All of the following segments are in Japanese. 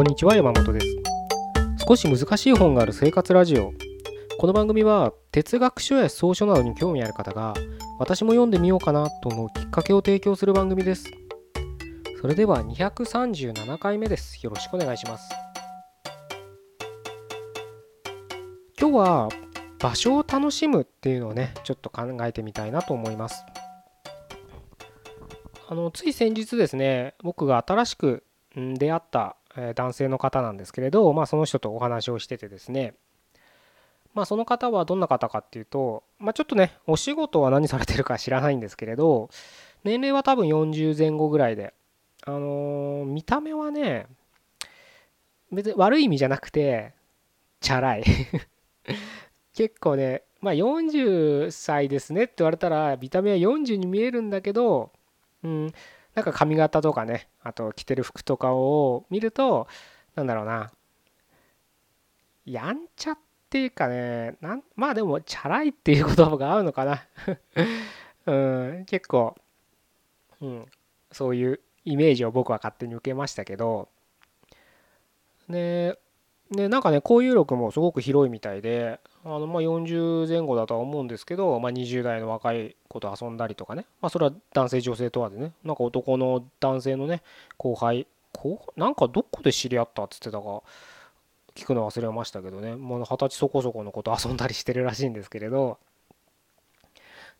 こんにちは山本です。少し難しい本がある生活ラジオ。この番組は哲学書や草書などに興味ある方が私も読んでみようかなと思うきっかけを提供する番組です。それでは237回目です。よろしくお願いします。今日は場所を楽しむっていうのをねちょっと考えてみたいなと思います。あのつい先日ですね僕が新しく出会った男性の方なんですけれど、まあ、その人とお話をしててですね。まあその方はどんな方かっていうと、まあ、ちょっとねお仕事は何されてるか知らないんですけれど年齢は多分40前後ぐらいであのー、見た目はね別に悪い意味じゃなくてチャラい。結構ねまあ40歳ですねって言われたら見た目は40に見えるんだけどうんなんか髪型とかねあと着てる服とかを見るとなんだろうな。やんちゃっていうかねなんまあでもチャラいっていう言葉が合うのかな。うん結構、うん、そういうイメージを僕は勝手に受けましたけど。ででなんかね交友録もすごく広いみたいであのま40前後だとは思うんですけど、まあ、20代の若い子と遊んだりとかね、まあ、それは男性女性問わずね。なんか男の男性のね後輩後なんかどこで知り合ったっつってたか聞くの忘れましたけどね。もう二十歳そこそこの子と遊んだりしてるらしいんですけれど。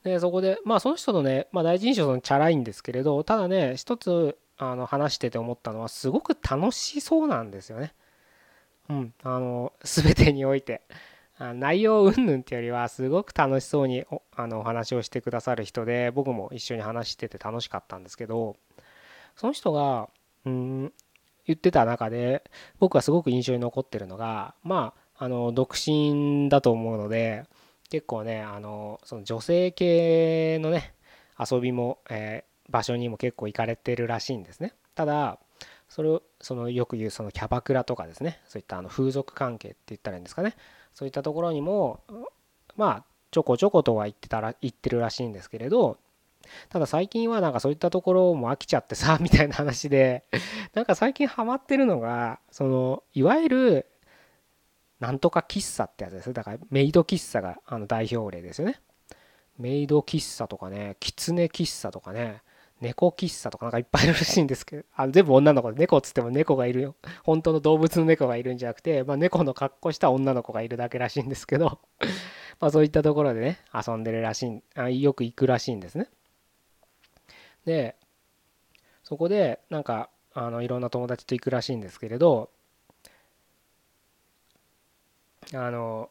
でそこでまあその人のね、まあ、第一印象のチャラいんですけれどただね一つあの話してて思ったのはすごく楽しそうなんですよね。うん、あの全てにおいて内容云々っていうよりはすごく楽しそうにおあのお話をしてくださる人で僕も一緒に話してて楽しかったんですけどその人がうん言ってた中で僕はすごく印象に残ってるのがまああの独身だと思うので結構ねあのその女性系のね遊びも、えー、場所にも結構行かれてるらしいんですね。ただそれをそのよく言うそのキャバクラとかですね。そういったあの風俗関係って言ったらいいんですかね。そういったところにもまあちょこちょことは言ってたら言ってるらしいんですけれどただ最近はなんかそういったところも飽きちゃってさ みたいな話でなんか最近ハマってるのがそのいわゆるなんとか喫茶ってやつですだからメイド喫茶があの代表例ですよね。メイド喫茶とかねキツネ喫茶とかね。猫喫茶とかなんかいっぱいいるらしいんですけど、あ全部女の子で、猫っつっても猫がいるよ。本当の動物の猫がいるんじゃなくて、まあ、猫の格好した女の子がいるだけらしいんですけど、まあそういったところでね、遊んでるらしいあ、よく行くらしいんですね。で、そこでなんか、あのいろんな友達と行くらしいんですけれど、あの、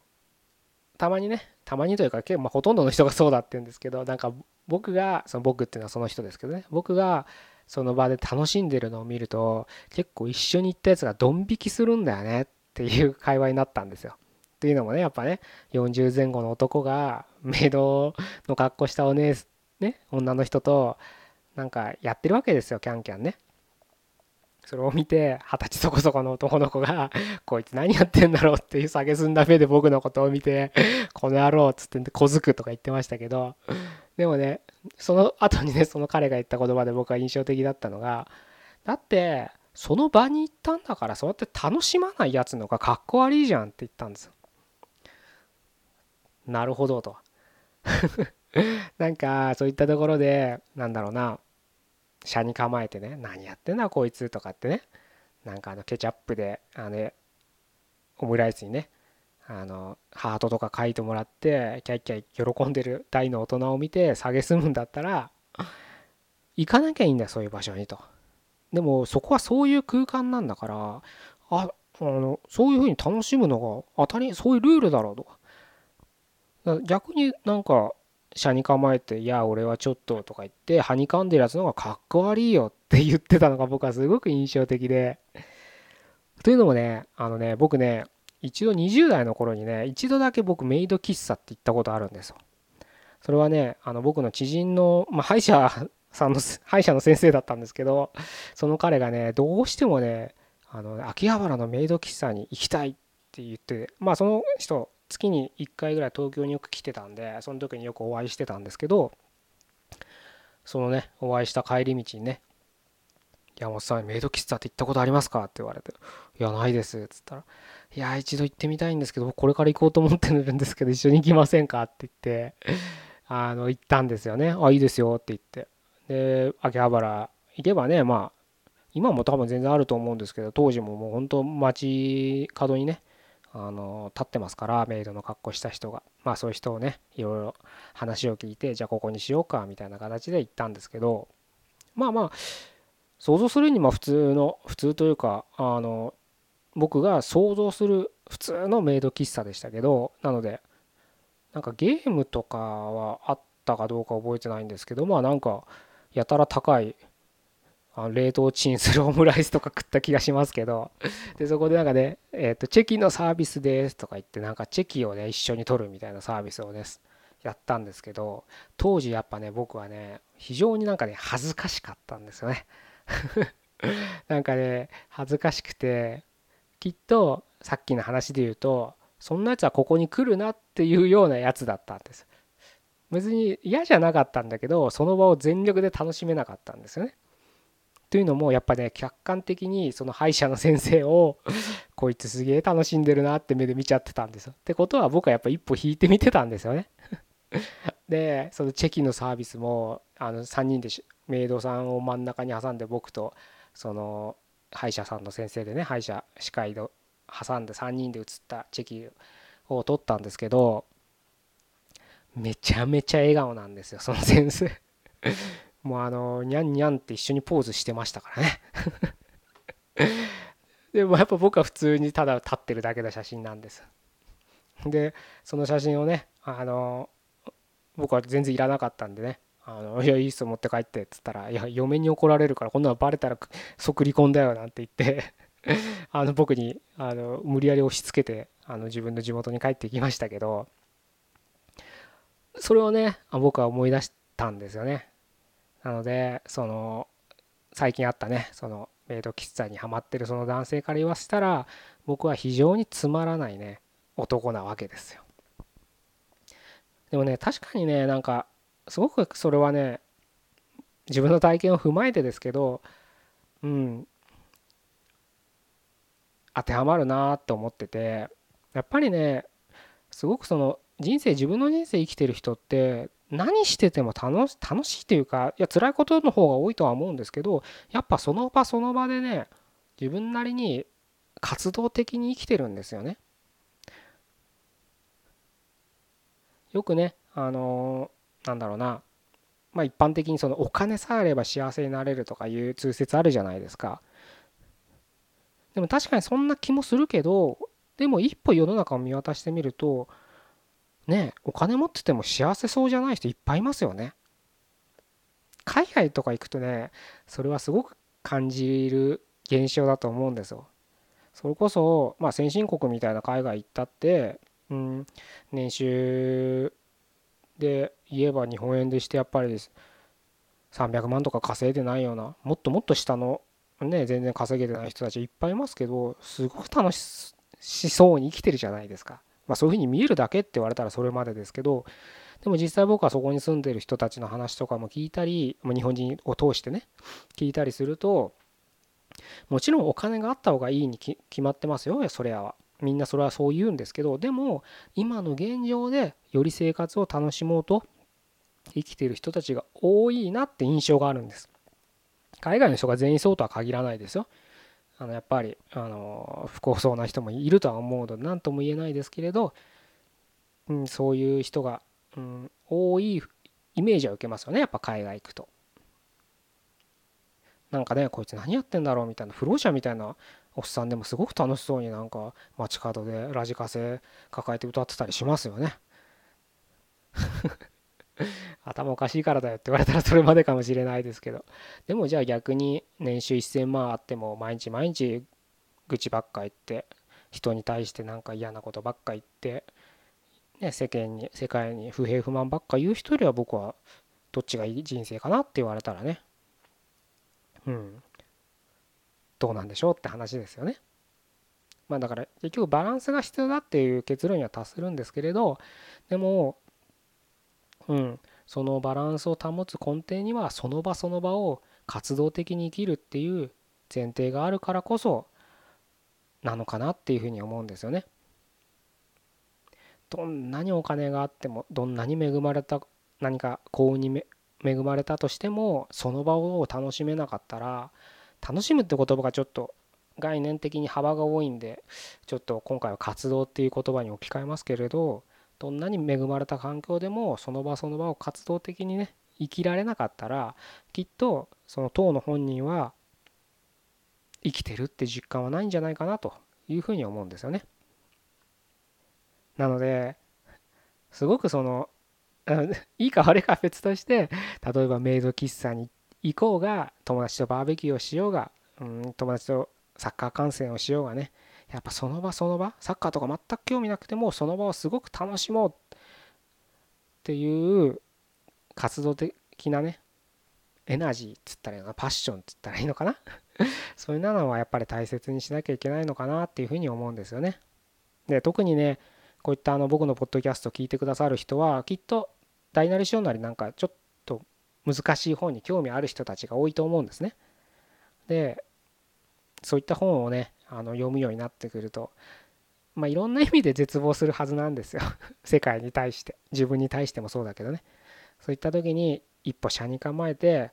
たまにね、たまにというか、まあ、ほとんどの人がそうだって言うんですけど、なんか僕がその僕っていうのはその人ですけどね僕がその場で楽しんでるのを見ると結構一緒に行ったやつがドン引きするんだよねっていう会話になったんですよ。っていうのもねやっぱね40前後の男がメイドの格好したお姉ね女の人となんかやってるわけですよキャンキャンね。それを見て二十歳そこそこの男の子がこいつ何やってんだろうっていう下げすんだ目で僕のことを見てこの野郎っつって小づくとか言ってましたけどでもねその後にねその彼が言った言葉で僕は印象的だったのがだってその場に行ったんだからそうやって楽しまないやつのがかっこ悪いじゃんって言ったんですよ。なるほどと。なんかそういったところでなんだろうな車に構えてね何やってんだこいつとかってねなんかあのケチャップであのオムライスにねあのハートとか書いてもらってキャッキャッ喜んでる大の大人を見て蔑むんだったら行かなきゃいいんだよそういう場所にと。でもそこはそういう空間なんだからああのそういうふうに楽しむのが当たりそういうルールだろうとか逆になんか車に構えて「いや俺はちょっと」とか言ってはにかんでるやつの方がかっこ悪いよって言ってたのが僕はすごく印象的で。というのもねあのね僕ね一度20代の頃にね一度だけ僕メイド喫茶って行ったことあるんですよ。それはねあの僕の知人の、まあ、歯医者さんの歯医者の先生だったんですけどその彼がねどうしてもねあの秋葉原のメイド喫茶に行きたいって言ってまあその人月に1回ぐらい東京によく来てたんでその時によくお会いしてたんですけどそのねお会いした帰り道にね「山本さんメイド喫茶って行ったことありますか?」って言われて「いやないです」っつったら「いや一度行ってみたいんですけどこれから行こうと思ってるんですけど一緒に行きませんか?」って言って あの行ったんですよね「あいいですよ」って言ってで秋葉原行けばねまあ今も多分全然あると思うんですけど当時ももう本当街角にねあの立ってますからメイドの格好した人がまあそういう人をねいろいろ話を聞いてじゃあここにしようかみたいな形で行ったんですけどまあまあ想像するにも普通の普通というかあの僕が想像する普通のメイド喫茶でしたけどなのでなんかゲームとかはあったかどうか覚えてないんですけどまあなんかやたら高いあ冷凍チンするオムライスとか食った気がしますけどでそこでなんかね、えー、とチェキのサービスですとか言ってなんかチェキをね一緒に取るみたいなサービスをねやったんですけど当時やっぱね僕はね非常になんかね恥ずかしかったんですよね。なんかね恥ずかしくてきっとさっきの話で言うとそんなやつはここに来るなっていうようなやつだったんです別に嫌じゃなかったんだけどその場を全力で楽しめなかったんですよねというのもやっぱね客観的にその歯医者の先生をこいつすげえ楽しんでるなって目で見ちゃってたんですよ。ってことは僕はやっぱ一歩引いてみてたんですよね。でそのチェキのサービスもあの3人でメイドさんを真ん中に挟んで僕とその歯医者さんの先生でね歯医者歯科医の挟んで3人で写ったチェキを取ったんですけどめちゃめちゃ笑顔なんですよその先生。もうあのニャンニャンって一緒にポーズしてましたからね。でもやっぱ僕は普通にただ立ってるだけの写真なんです。でその写真をねあの僕は全然いらなかったんでねあのいやいいっす持って帰ってっつったらいや嫁に怒られるからこんなのバレたら即離婚だよなんて言って あの僕にあの無理やり押し付けてあの自分の地元に帰ってきましたけどそれをね僕は思い出したんですよね。なのでその最近あったねそのメイド喫茶にはまってるその男性から言わせたら僕は非常につまらないね男なわけですよ。でもね確かにねなんかすごくそれはね自分の体験を踏まえてですけどうん当てはまるなって思っててやっぱりねすごくその人生自分の人生生きてる人って何してても楽し楽しいというかいや辛いことの方が多いとは思うんですけどやっぱその場その場でね自分なりに活動的に生きてるんですよね。よくねあの、なんだろうなまあ一般的にそのお金さえあれば幸せになれるとかいう通説あるじゃないですか。でも確かにそんな気もするけどでも一歩世の中を見渡してみるとねお金持ってても幸せそうじゃない人いっぱいいますよね。海外とか行くとねそれはすごく感じる現象だと思うんですよ。それこそまあ先進国みたいな海外行ったってうん年収で言えば日本円でしてやっぱりです300万とか稼いでないようなもっともっと下のね全然稼げてない人たちいっぱいいますけどすごく楽しそうに生きてるじゃないですか。まあ、そういうふうに見えるだけって言われたらそれまでですけどでも実際僕はそこに住んでる人たちの話とかも聞いたり日本人を通してね聞いたりするともちろんお金があった方がいいに決まってますよそれは。みんなそれはそう言うんですけどでも今の現状でより生活を楽しもうと生きている人たちが多いなって印象があるんです。海外の人が全員そうとは限らないですよ。あのやっぱりあの不幸そうな人もいるとは思うので何とも言えないですけれど、うん、そういう人が、うん、多いイメージは受けますよねやっぱ海外行くと。なんかねこいつ何やってんだろうみたいな不老者みたいなおっさんでもすごく楽しそうになんか街角でラジカセ抱えて歌ってたりしますよね。頭おかしいからだよって言われたらそれまでかもしれないですけど。でもじゃあ逆に年収1000万あっても毎日毎日愚痴ばっか言って人に対してなんか嫌なことばっか言って、ね、世間に世界に不平不満ばっか言う人よりは僕はどっちがいい人生かなって言われたらね。うん。どうなんでしょうって話ですよね。まあだから結局バランスが必要だっていう結論には達するんですけれどでもうん、そのバランスを保つ根底にはその場その場を活動的に生きるっていう前提があるからこそなのかなっていうふうに思うんですよね。どんなにお金があってもどんなに恵まれた何か幸運に恵まれたとしてもその場を楽しめなかったら楽しむって言葉がちょっと概念的に幅が多いんでちょっと今回は活動っていう言葉に置き換えますけれどどんなに恵まれた環境でもその場その場を活動的にね生きられなかったらきっとその当の本人は生きてるって実感はないんじゃないかなというふうに思うんですよね。なのですごくその いいか悪いか別として例えばメイド喫茶に行こうが友達とバーベキューをしようが、うん、友達とサッカー観戦をしようがねやっぱその場その場サッカーとか全く興味なくてもその場をすごく楽しもうっていう活動的なねエナジーっつったらいいのかなパッションっつったらいいのかな そういうのはやっぱり大切にしなきゃいけないのかなっていうふうに思うんですよね。で特にねこういったあの僕のポッドキャスト聞いてくださる人はきっと大なり小なりなんかちょっと難しい本に興味ある人たちが多いと思うんですね。でそういった本をねあの読むようになってくるとまあいろんな意味で絶望するはずなんですよ。世界に対して。自分に対してもそうだけどね。そういった時に一歩車に構えて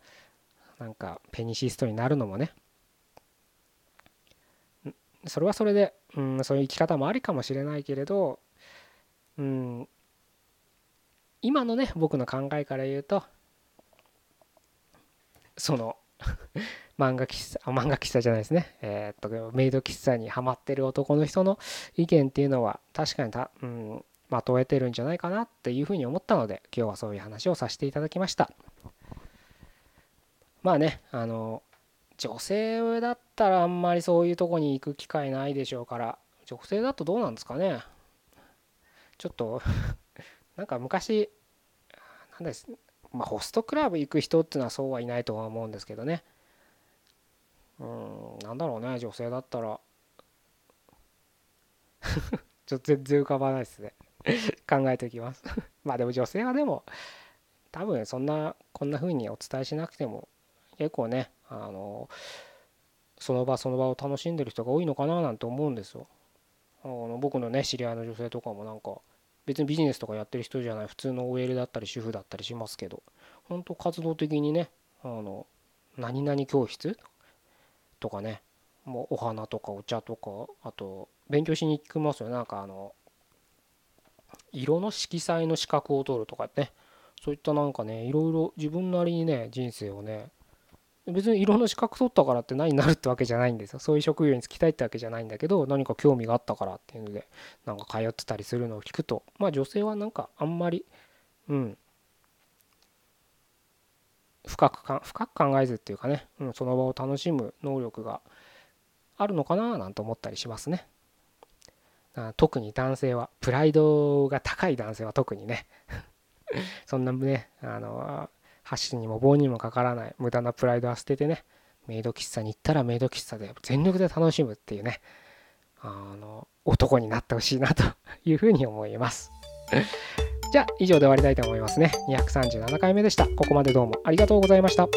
なんかペニシストになるのもね。それはそれで、うん、そういう生き方もありかもしれないけれど、うん、今のね僕の考えから言うとその 漫画喫茶漫画喫茶じゃないですね。えー、っとメイド喫茶にはまってる男の人の意見っていうのは確かにた、うん、まとえてるんじゃないかなっていうふうに思ったので今日はそういう話をさせていただきました。まあねあの女性だったらあんまりそういうとこに行く機会ないでしょうから女性だとどうなんですかね。ちょっと なんか昔なんですまあホストクラブ行く人っていうのはそうはいないとは思うんですけどね。うんなんだろうね女性だったら。ちょっと全然浮かばないですね。考えておきます。まあでも女性はでも多分そんなこんな風にお伝えしなくても結構ねあのその場その場を楽しんでる人が多いのかななんて思うんですよ。あの僕のね知り合いの女性とかもなんか別にビジネスとかやってる人じゃない普通の OL だったり主婦だったりしますけど本当活動的にねあの何々教室とかねもうお花とかお茶とかあと勉強しに行きますよ。なんかあの色の色彩の資格を取るとかね。そういったなんかねいろいろ自分なりにね人生をね別に色の資格取ったからって何になるってわけじゃないんですよ。そういう職業に就きたいってわけじゃないんだけど何か興味があったからっていうのでなんか通ってたりするのを聞くと。まあ女性はなんかあんまりうん。深くか深く考えずっていうかね、うん、その場を楽しむ能力があるのかななんて思ったりしますね。特に男性は。プライドが高い男性は特にね。そんなねあの箸にも棒にもかからない無駄なプライドは捨ててねメイド喫茶に行ったらメイド喫茶で全力で楽しむっていうねあの男になってほしいなというふうに思います。じゃあ以上で終わりたいと思いますね。237回目でした。ここまでどうもありがとうございました。